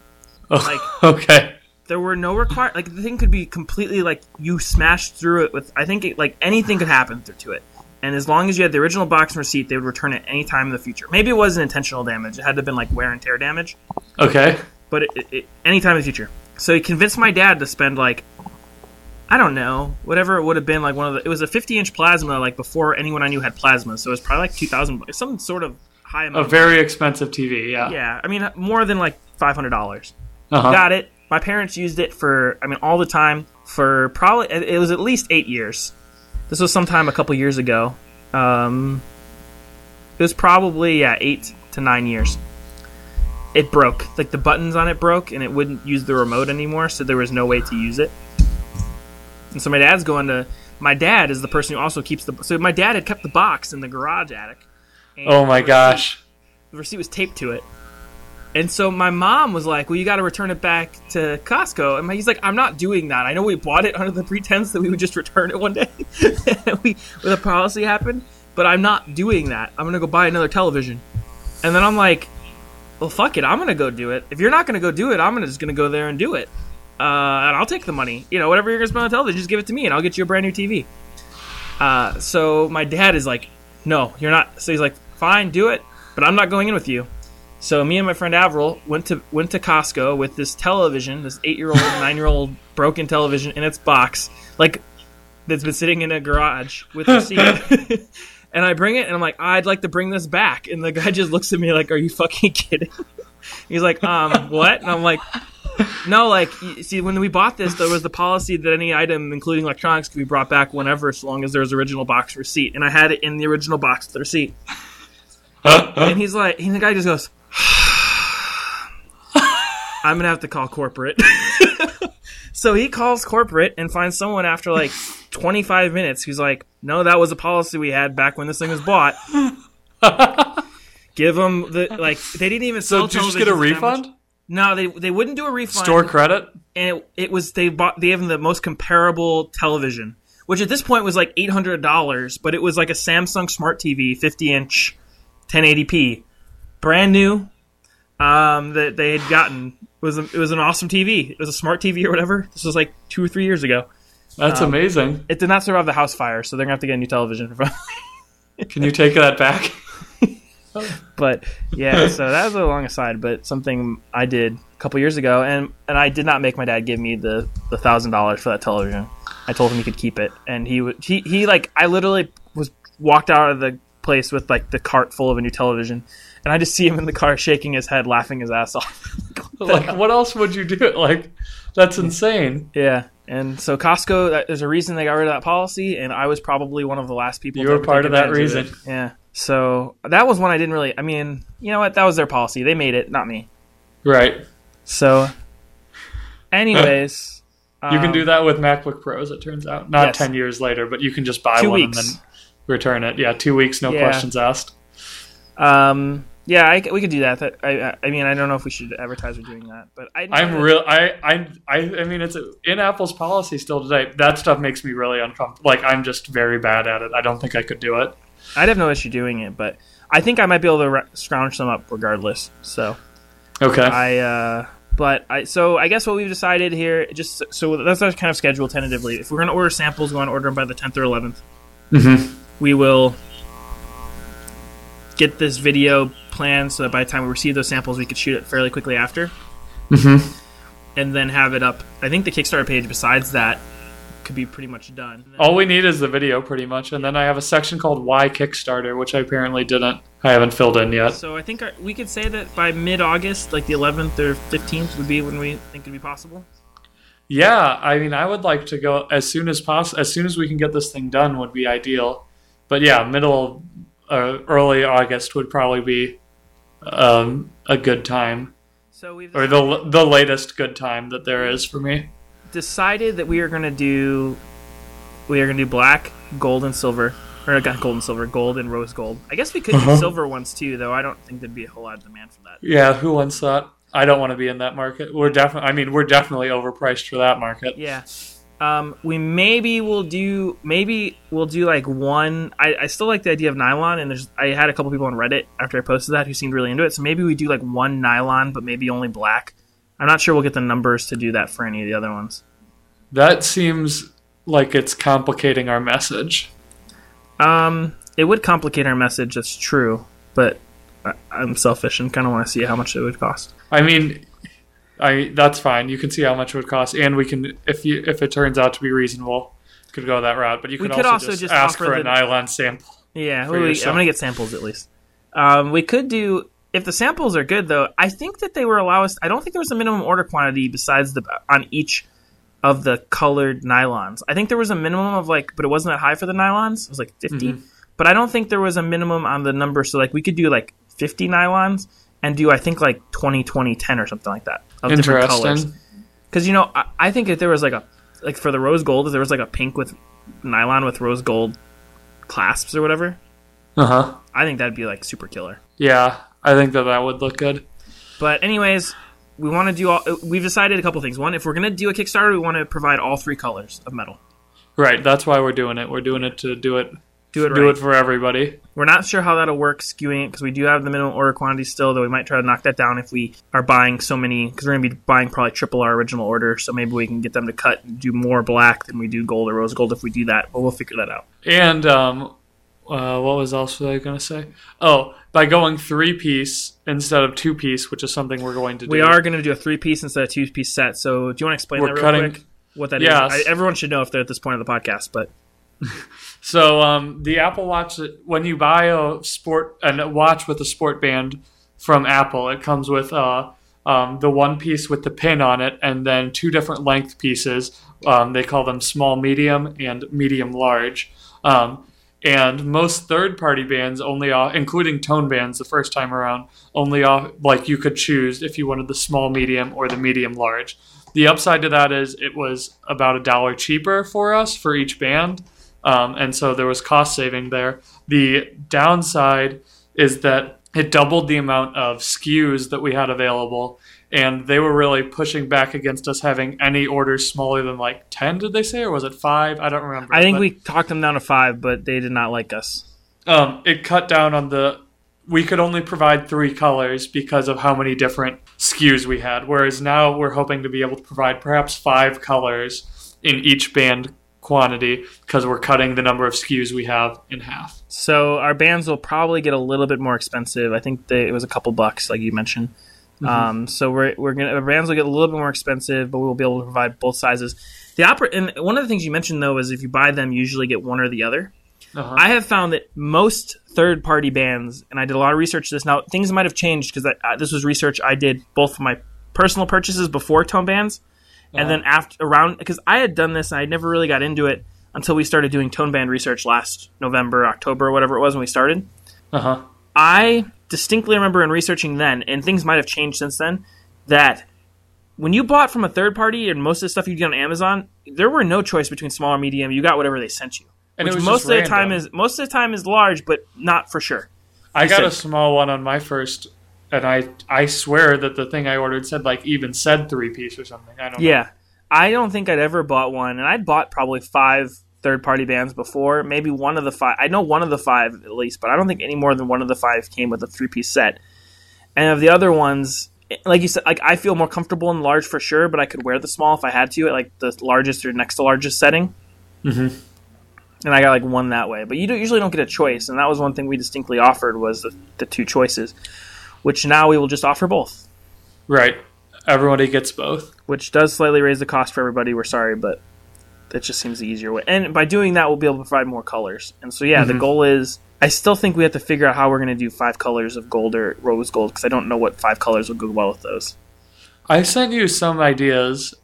Like okay. there were no require like the thing could be completely like you smashed through it with I think it, like anything could happen th- to it. And as long as you had the original box and receipt, they would return it any time in the future. Maybe it wasn't intentional damage; it had to have been like wear and tear damage, Okay. but it, it, it, any time in the future. So he convinced my dad to spend like I don't know whatever it would have been like one of the. It was a 50 inch plasma like before anyone I knew had plasma, so it was probably like 2,000 bucks, some sort of high A very expensive TV. Yeah. yeah, I mean more than like 500 dollars Uh-huh. got it. My parents used it for, I mean, all the time for probably, it was at least eight years. This was sometime a couple years ago. Um, it was probably, yeah, eight to nine years. It broke. Like the buttons on it broke and it wouldn't use the remote anymore, so there was no way to use it. And so my dad's going to, my dad is the person who also keeps the, so my dad had kept the box in the garage attic. Oh my gosh. the receipt was taped to it. And so my mom was like, "Well, you got to return it back to Costco." And he's like, "I'm not doing that. I know we bought it under the pretense that we would just return it one day, we when the policy happened, but I'm not doing that. I'm gonna go buy another television." And then I'm like, "Well, fuck it. I'm gonna go do it. If you're not gonna go do it, I'm gonna just gonna go there and do it, uh, and I'll take the money. You know, whatever you're gonna spend on television, just give it to me, and I'll get you a brand new TV." Uh, so my dad is like, "No, you're not." So he's like, "Fine, do it, but I'm not going in with you." So me and my friend Avril went to went to Costco with this television, this eight year old, nine year old broken television in its box, like that's been sitting in a garage with a seat. and I bring it, and I'm like, I'd like to bring this back. And the guy just looks at me like, Are you fucking kidding? He's like, Um, what? And I'm like, no, like see, when we bought this, there was the policy that any item, including electronics, could be brought back whenever, as long as there was original box receipt. And I had it in the original box with the receipt. and he's like, and the guy just goes, "I'm gonna have to call corporate." so he calls corporate and finds someone after like 25 minutes who's like, "No, that was a policy we had back when this thing was bought." Give them the like. They didn't even. So sell did you just get a televisions that much. refund? No, they they wouldn't do a refund. Store credit? and it, it was they bought they have the most comparable television, which at this point was like eight hundred dollars, but it was like a Samsung Smart TV, fifty inch, 1080p, brand new. Um, that they had gotten it was a, it was an awesome TV. It was a smart TV or whatever. This was like two or three years ago. That's Um, amazing. It did not survive the house fire, so they're gonna have to get a new television. Can you take that back? but yeah, so that was a long aside, but something I did a couple years ago, and and I did not make my dad give me the the thousand dollars for that television. I told him he could keep it, and he would he he like I literally was walked out of the place with like the cart full of a new television, and I just see him in the car shaking his head, laughing his ass off. like, what else would you do? Like, that's insane. yeah. And so Costco, that- there's a reason they got rid of that policy, and I was probably one of the last people. You were part of that reason. it. Yeah. So that was one I didn't really. I mean, you know what? That was their policy. They made it, not me. Right. So, anyways, You can um, do that with MacBook Pros, it turns out. Not Yes. 10 years later, but you can just buy Two one weeks. and then return it. Yeah, two weeks, no Yeah. questions asked. Um, yeah, I, we could do that. That- I, I- mean, I don't know if we should advertise we're doing that, but I, I'm real. I, I, I, mean, it's in Apple's policy still today. That stuff makes me really uncomfortable. Like, I'm just very bad at it. I don't think I could do it. I'd have no issue doing it, but I think I might be able to re- scrounge some up regardless. So Okay. I, uh, but I, so I guess what we've decided here, just so that's our kind of schedule tentatively. If we're gonna order samples, we want to order them by the 10th or 11th. Mhm. We will get this video planned so that by the time we receive those samples, we could shoot it fairly quickly after. Mhm. and then have it up. I think the Kickstarter page, besides that, could be pretty much done. All we need is the video, pretty much, and then I have a section called "Why Kickstarter," which I apparently didn't. I haven't filled in yet. So I think our, we could say that by mid-August, like the 11th or 15th, would be when we think it'd be possible. Yeah, I mean, I would like to go as soon as possible. As soon as we can get this thing done would be ideal. But yeah, middle, uh, early August would probably be um, a good time, So we've or the the latest good time that there is for me. decided that we are going to do we are going to do black, gold, and silver. Or not gold and silver, gold and rose gold. I guess we could Uh-huh. do silver ones too, though. I don't think there'd be a whole lot of demand for that. Yeah, who wants that? I don't want to be in that market. We're definitely. I mean, we're definitely overpriced for that market. Yeah. Um, we maybe will do maybe we'll do like one. I, I still like the idea of nylon, and there's I had a couple people on Reddit after I posted that who seemed really into it. So maybe we do like one nylon, but maybe only black. I'm not sure we'll get the numbers to do that for any of the other ones. That seems like it's complicating our message. Um, it would complicate our message. That's true, but I, I'm selfish and kind of want to see how much it would cost. I mean, I that's fine. You can see how much it would cost, and we can if you if it turns out to be reasonable, could go that route. But you could, could also, also just, just ask for a nylon sample. Yeah, we- I'm gonna get samples at least. Um, we could do if the samples are good though. I think that they were allow us. I don't think there was a minimum order quantity besides the on each of the colored nylons. I think there was a minimum of like, but it wasn't that high for the nylons. It was like 50, Mm-hmm. but I don't think there was a minimum on the number. So like we could do like 50 nylons and do I think like 20, 20, 10 or something like that of different colors. Because you know, I, I think if there was like a like for the rose gold, if there was like a pink with nylon with rose gold clasps or whatever, Uh huh. I think that'd be like super killer. Yeah, I think that that would look good. But anyways, we want to do all. We've decided a couple things. One, if we're gonna do a Kickstarter, we want to provide all three colors of metal. Right. That's why we're doing it. We're doing it to do it. Do it Do right. it for everybody. We're not sure how that'll work skewing it because we do have the minimum order quantity still, though we might try to knock that down if we are buying so many because we're gonna be buying probably triple our original order. So maybe we can get them to cut and do more black than we do gold or rose gold if we do that. But we'll figure that out. And um, uh, what was else was I going to say? Oh, by going three piece instead of two piece, which is something we're going to do. We are going to do a three piece instead of two piece set. So do you want to explain We're that real cutting- quick? What that is? Yes. I, everyone should know if they're at this point of the podcast. But So um, the Apple Watch, when you buy a sport a watch with a sport band from Apple, it comes with uh, um, the one piece with the pin on it, and then two different length pieces. Um, they call them small, medium, and medium large. Um, and most third-party bands only, uh, including tone bands, the first time around, only uh, like you could choose if you wanted the small, medium, or the medium large. The upside to that is it was about a dollar cheaper for us for each band, um, and so there was cost saving there. The downside is that it doubled the amount of SKUs that we had available, and they were really pushing back against us having any orders smaller than like 10 did they say or was it 5 i don't remember I think but, we talked them down to five, but they did not like us. um, it cut down on the we could only provide three colors because of how many different SKUs we had whereas now we're hoping to be able to provide perhaps five colors in each band quantity because we're cutting the number of SKUs we have in half So our bands will probably get a little bit more expensive. I think they, it was a couple bucks, like you mentioned. Um, so we're we're gonna our bands will get a little bit more expensive, but we'll be able to provide both sizes. The opera and one of the things you mentioned though is if you buy them, you usually get one or the other. uh-huh. I have found that most third party bands, and I did a lot of research this. Now things might have changed because this was research I did both for my personal purchases before tone bands, and then after around because I had done this and I never really got into it until we started doing tone band research last November, October, whatever it was when we started. uh-huh I distinctly remember in researching then, and things might have changed since then, that when you bought from a third party and most of the stuff you get on Amazon, there were no choice between small or medium. You got whatever they sent you. and it Which was most just of the time is most of the time is large, but not for sure. I got a small one on my first, and I I swear that the thing I ordered said like even said three piece or something. I don't know. Yeah. I don't think I'd ever bought one, and I'd bought probably five third party bands before. Maybe one of the five. I know one of the five at least, but I don't think any more than one of the five came with a three piece set. And of the other ones, like you said, like I feel more comfortable in large for sure, but I could wear the small if I had to at like the largest or next to largest setting. Mhm. And I got like one that way, but you don't, usually don't get a choice, and that was one thing we distinctly offered was the, the two choices, which now we will just offer both, Right. Everybody gets both. which does slightly raise the cost for everybody. We're sorry, but that just seems the easier way. And by doing that, we'll be able to provide more colors. And so, yeah, the Mhm. goal is. I still think we have to figure out how we're going to do five colors of gold or rose gold because I don't know what five colors will go well with those. I sent you some ideas,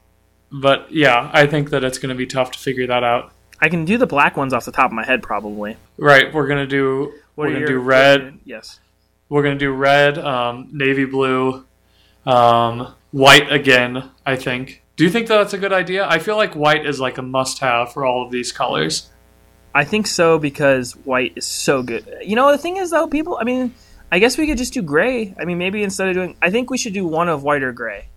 but yeah, I think that it's going to be tough to figure that out. I can do the black ones off the top of my head, probably. Right. We're gonna do. What we're gonna your- do red. Yes. We're gonna do red, um, navy blue, um, white again. I think. Do you think that that's a good idea? I feel like white is like a must-have for all of these colors. I think so because white is so good. You know, the thing is though, people. I mean, I guess we could just do gray. I mean, maybe instead of doing, I think we should do one of white or gray.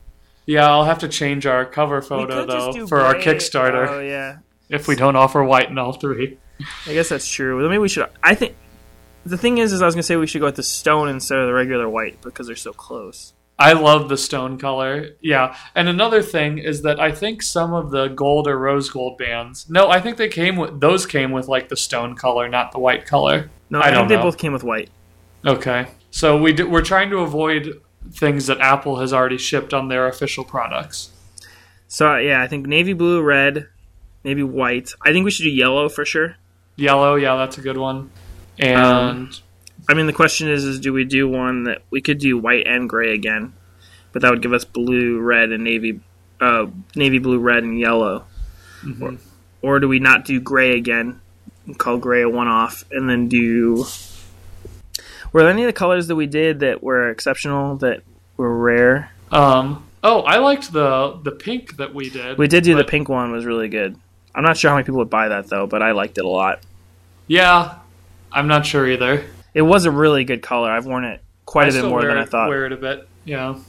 Yeah, I'll have to change our cover photo though for our. Kickstarter Oh yeah, if we don't offer white in all three. I guess that's true. Maybe we should. I think the thing is, is I was gonna say we should go with the stone instead of the regular white because they're so close. I love the stone color. Yeah. And another thing is that I think some of the gold or rose gold bands. No, I think they came with those came with like the stone color, not the white color. No, I I, think don't they know. both came with white. Okay. So we do, we're trying to avoid things that Apple has already shipped on their official products. So yeah, I think navy blue, red, maybe white. I think we should do yellow for sure. Yellow, yeah, that's a good one. And Um, I mean, the question is, is do we do one that we could do white and gray again, but that would give us blue, red, and navy, uh, navy blue, red, and yellow, Mhm. or do we not do gray again, and call gray a one-off, and then do? Were there any of the colors that we did that were exceptional that were rare? um oh, I liked the the pink that we did. We did do the pink one was really good. I'm not sure how many people would buy that though, but I liked it a lot. Yeah. I'm not sure either. It was a really good color. I've worn it quite I a bit more than I thought. Wear it a bit. Yeah.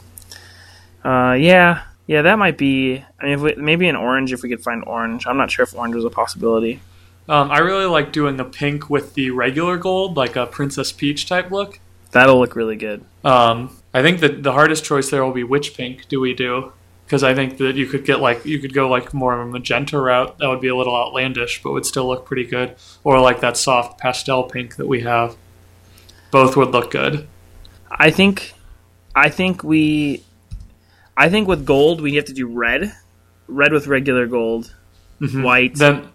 Uh, yeah, yeah, that might be. I mean, if we, maybe an orange if we could find orange. I'm not sure if orange was a possibility. Um, I really like doing the pink with the regular gold, like a Princess Peach type look. That'll look really good. Um, I think that the hardest choice there will be which pink do we do? Because I think that you could get like you could go like more of a magenta route. That would be a little outlandish, but would still look pretty good. Or like that soft pastel pink that we have. Both would look good. I think, I think we, I think with gold we have to do red, red with regular gold, Mhm. white, Then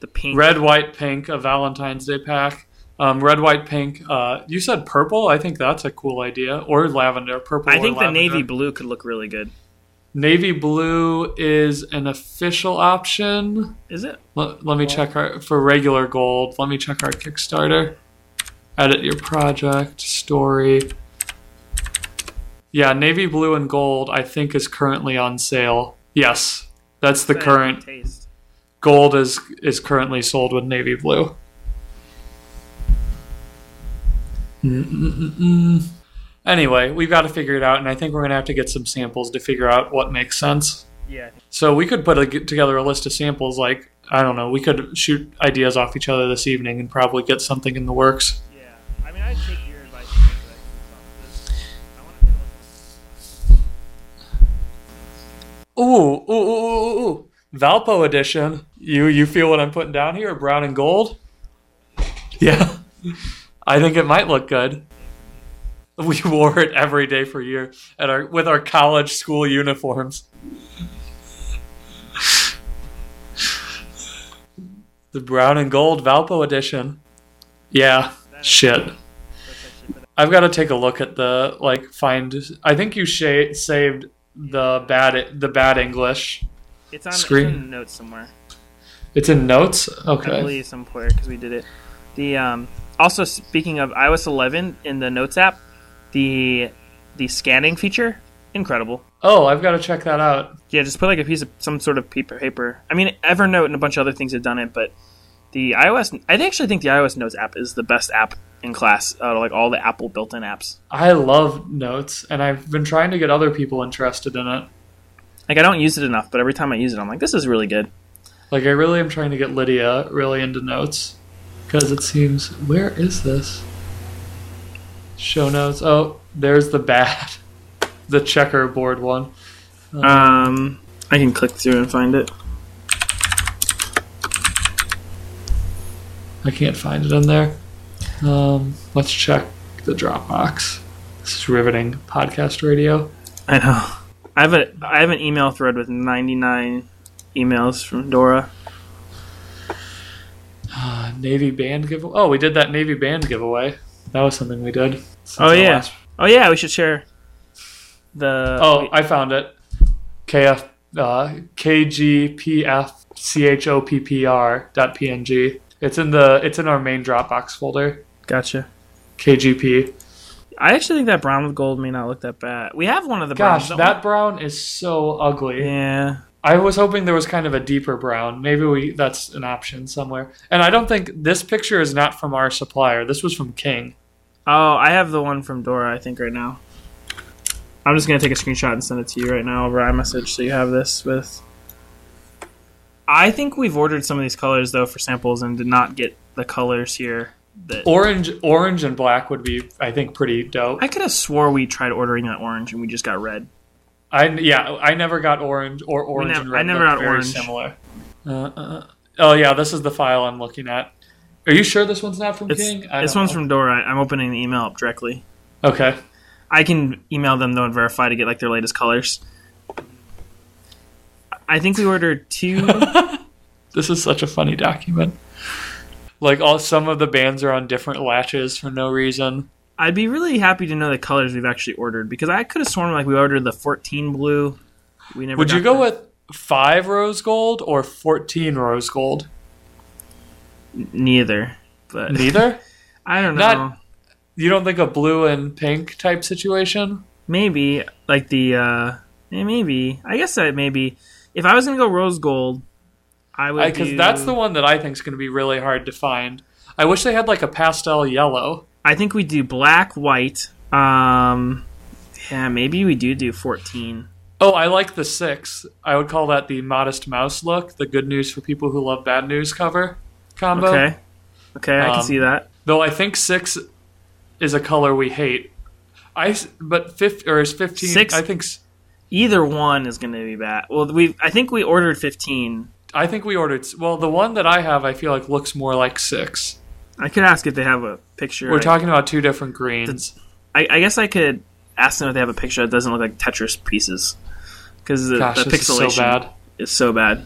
the pink. red, white, pink, a Valentine's Day pack, Um, red, white, pink. Uh, you said purple. I think that's a cool idea. Or lavender. Purple. I think the navy blue could look really good. Navy blue is an official option. Is it? Let, let me check our for regular gold. Let me check our Kickstarter. Edit your project story. Yeah, navy blue and gold. I think is currently on sale. Yes, that's the current. taste. Gold is is currently sold with navy blue. Mm-mm-mm-mm. Anyway, we've got to figure it out, and I think we're gonna have to get some samples to figure out what makes sense. Yeah. So we could put a, together a list of samples. Like I don't know, we could shoot ideas off each other this evening and probably get something in the works. Yeah. I mean, I'd take your advice. on this, but I want to take a look. Ooh, ooh, ooh, ooh, ooh. Valpo edition. You you feel what I'm putting down here? Brown and gold. Yeah, I think it might look good. We wore it every day for a year at our with our college school uniforms. The brown and gold Valpo edition. Yeah, shit. I've got to take a look at the like find. I think you sh- saved the bad the bad English. It's on, Screen. it's in notes somewhere. It's in notes. Okay. I believe somewhere because we did it. The um, also speaking of iOS 11 in the Notes app, the the scanning feature incredible. Oh, I've got to check that out. Yeah, just put like a piece of some sort of paper. paper. I mean, Evernote and a bunch of other things have done it, but the iOS. I actually think the iOS Notes app is the best app in class. Out of like all the Apple built-in apps. I love notes, and I've been trying to get other people interested in it. Like I don't use it enough, but every time I use it, I'm like, this is really good. Like I really am trying to get Lydia really into notes because it seems where is this show notes? Oh, there's the bad, the checkerboard one. Um, I can click through and find it. I can't find it in there. Um, let's check the Dropbox. This is riveting podcast radio. I know. I have a I have an email thread with 99 emails from Dora. Uh, Navy band giveaway. Oh, we did that Navy band giveaway. That was something we did. Oh, yeah. last- Oh yeah, we should share the. Oh, I found it. KF uh, KGPF dot PNG. It's in the it's in our main Dropbox folder. gotcha. KGP. I actually think that brown with gold may not look that bad. We have one of the Gosh, browns. that brown is so ugly. Yeah. I was hoping there was kind of a deeper brown. Maybe we that's an option somewhere. And I don't think this picture is not from our supplier. This was from King. Oh, I have the one from Dora. I think right now. I'm just gonna take a screenshot and send it to you right now over iMessage, so you have this with. I think we've ordered some of these colors though for samples and did not get the colors here. That Orange orange and black would be I think pretty dope. I could have swore we tried ordering that orange and we just got red. I yeah, I never got orange or orange nev- and red. I never got very orange. Similar. Uh, uh, oh yeah, this is the file I'm looking at. Are you sure this one's not from It's, King? I this one's know. from Dora. I'm opening the email up directly. Okay. I can email them though and verify to get like their latest colors. I think we ordered two. This is such a funny document. Like all some of the bands are on different latches for no reason. I'd be really happy to know the colors we've actually ordered because I could have sworn like we ordered the 14 blue. We never. Would you go the- with five rose gold or fourteen rose gold? Neither? But Neither. I don't know. Not- you don't think a blue and pink type situation? maybe like the uh maybe. I guess that maybe if I was gonna go rose gold, I would Because do- that's the one that I think is going to be really hard to find. I wish they had like a pastel yellow. I think we do black, white. Um, yeah, maybe we do do 14. Oh, I like the six. I would call that the modest mouse look, the good news for people who love bad news cover combo. Okay. Okay, I can Um, see that. Though I think six is a color we hate. I but fifth or is fifteen? Six- I think Either one is going to be bad. Well, we I think we ordered 15. I think we ordered. Well, the one that I have, I feel like looks more like six. I could ask if they have a picture. We're I- talking about two different greens. I, I guess I could ask them if they have a picture that doesn't look like Tetris pieces because the, Gosh, the this is so pixelation bad. is so bad.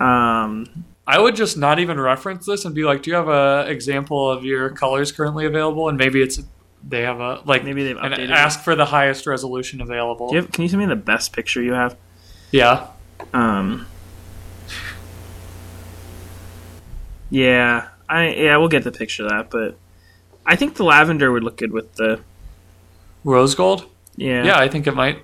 Um, I would just not even reference this and be like, "Do you have a example of your colors currently available?" And maybe it's they have a like Maybe they've and updated. ask for the highest resolution available. You have, can you send me the best picture you have? Yeah, Um. Yeah, I yeah we'll get the picture of that, but I think the lavender would look good with the rose gold. yeah. Yeah, I think it might.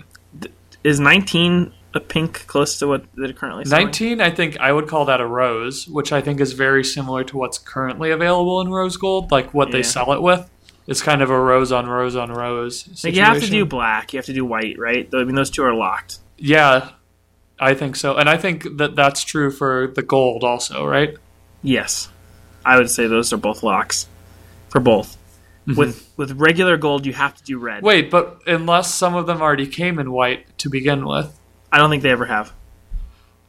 Is 19 a pink close to what they're currently selling? 19, I think I would call that a rose, which I think is very similar to what's currently available in rose gold, like what they sell it with. It's kind of a rose on rose on rose. Like you have to do black, you have to do white, right? I mean, those two are locked. Yeah, I think so. And I think that that's true for the gold also, right? Yes, I would say those are both locks for both. With with regular gold, you have to do red. Mm-hmm. Wait, but unless some of them already came in white to begin with. I don't think they ever have.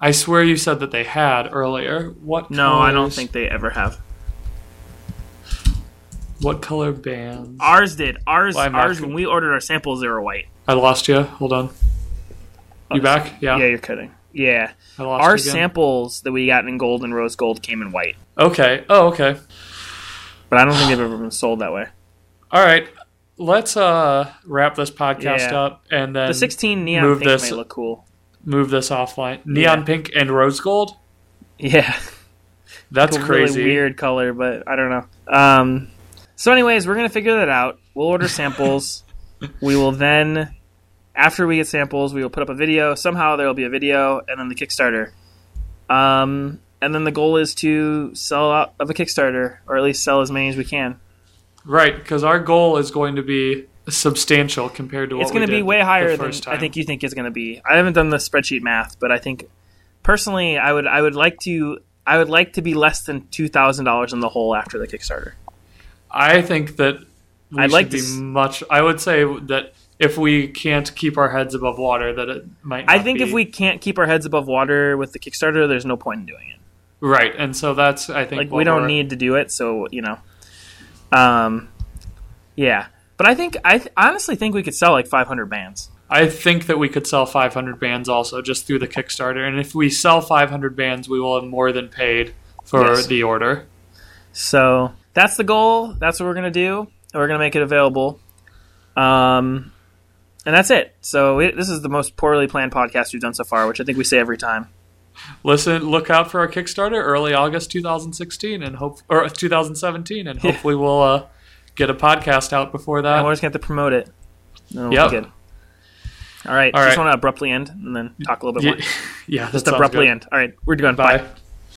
I swear you said that they had earlier. What No, I don't think they ever have. What color bands? Ours did. Ours, Mark? ours. When we ordered our samples, they were white. I lost you. Hold on. You back? Yeah. Yeah, you're kidding. Yeah, I lost our samples that we got in gold and rose gold came in white, Okay. Oh, okay. but I don't think they've ever been sold that way. All right. Let's uh wrap this podcast Yeah. up and then The 16 neon move this- may look cool. Move this offline. Neon Yeah. pink and rose gold. Yeah, That's a crazy. Really weird color, but I don't know. Um, so, anyways, we're gonna figure that out. We'll order samples. we will then, after we get samples, we will put up a video. Somehow there will be a video, and then the Kickstarter. Um, and then the goal is to sell out of a Kickstarter, or at least sell as many as we can. Right, because our goal is going to be substantial compared to what it's going to be way higher than first I think you think it's going to be. I haven't done the spreadsheet math, but I think personally, I would I would like to I would like to be less than two thousand dollars in the hole after the Kickstarter. I think that we I'd like to be s- much. I would say that if we can't keep our heads above water, that it might. I think be. if we can't keep our heads above water with the Kickstarter, there's no point in doing it. right, and so that's I think Like we don't need to do it, so you know. Um, yeah, but I think I th- honestly think we could sell like 500 bands. I think that we could sell 500 bands also just through the Kickstarter, and if we sell 500 bands, we will have more than paid for Yes. the order. So that's the goal. That's what we're gonna do. We're gonna make it available. Um, and that's it. So it, this is the most poorly planned podcast we've done so far, which I think we say every time. Listen, look out for our Kickstarter early August 2016 and hope or 2017, and hopefully we'll uh, get a podcast out before that. we're just gonna have to promote it. And it'll Yep. be good. All right. All just want to abruptly end and then talk a little bit Yeah, more. yeah Just abruptly good. end. All right. We're going. Bye. Bye.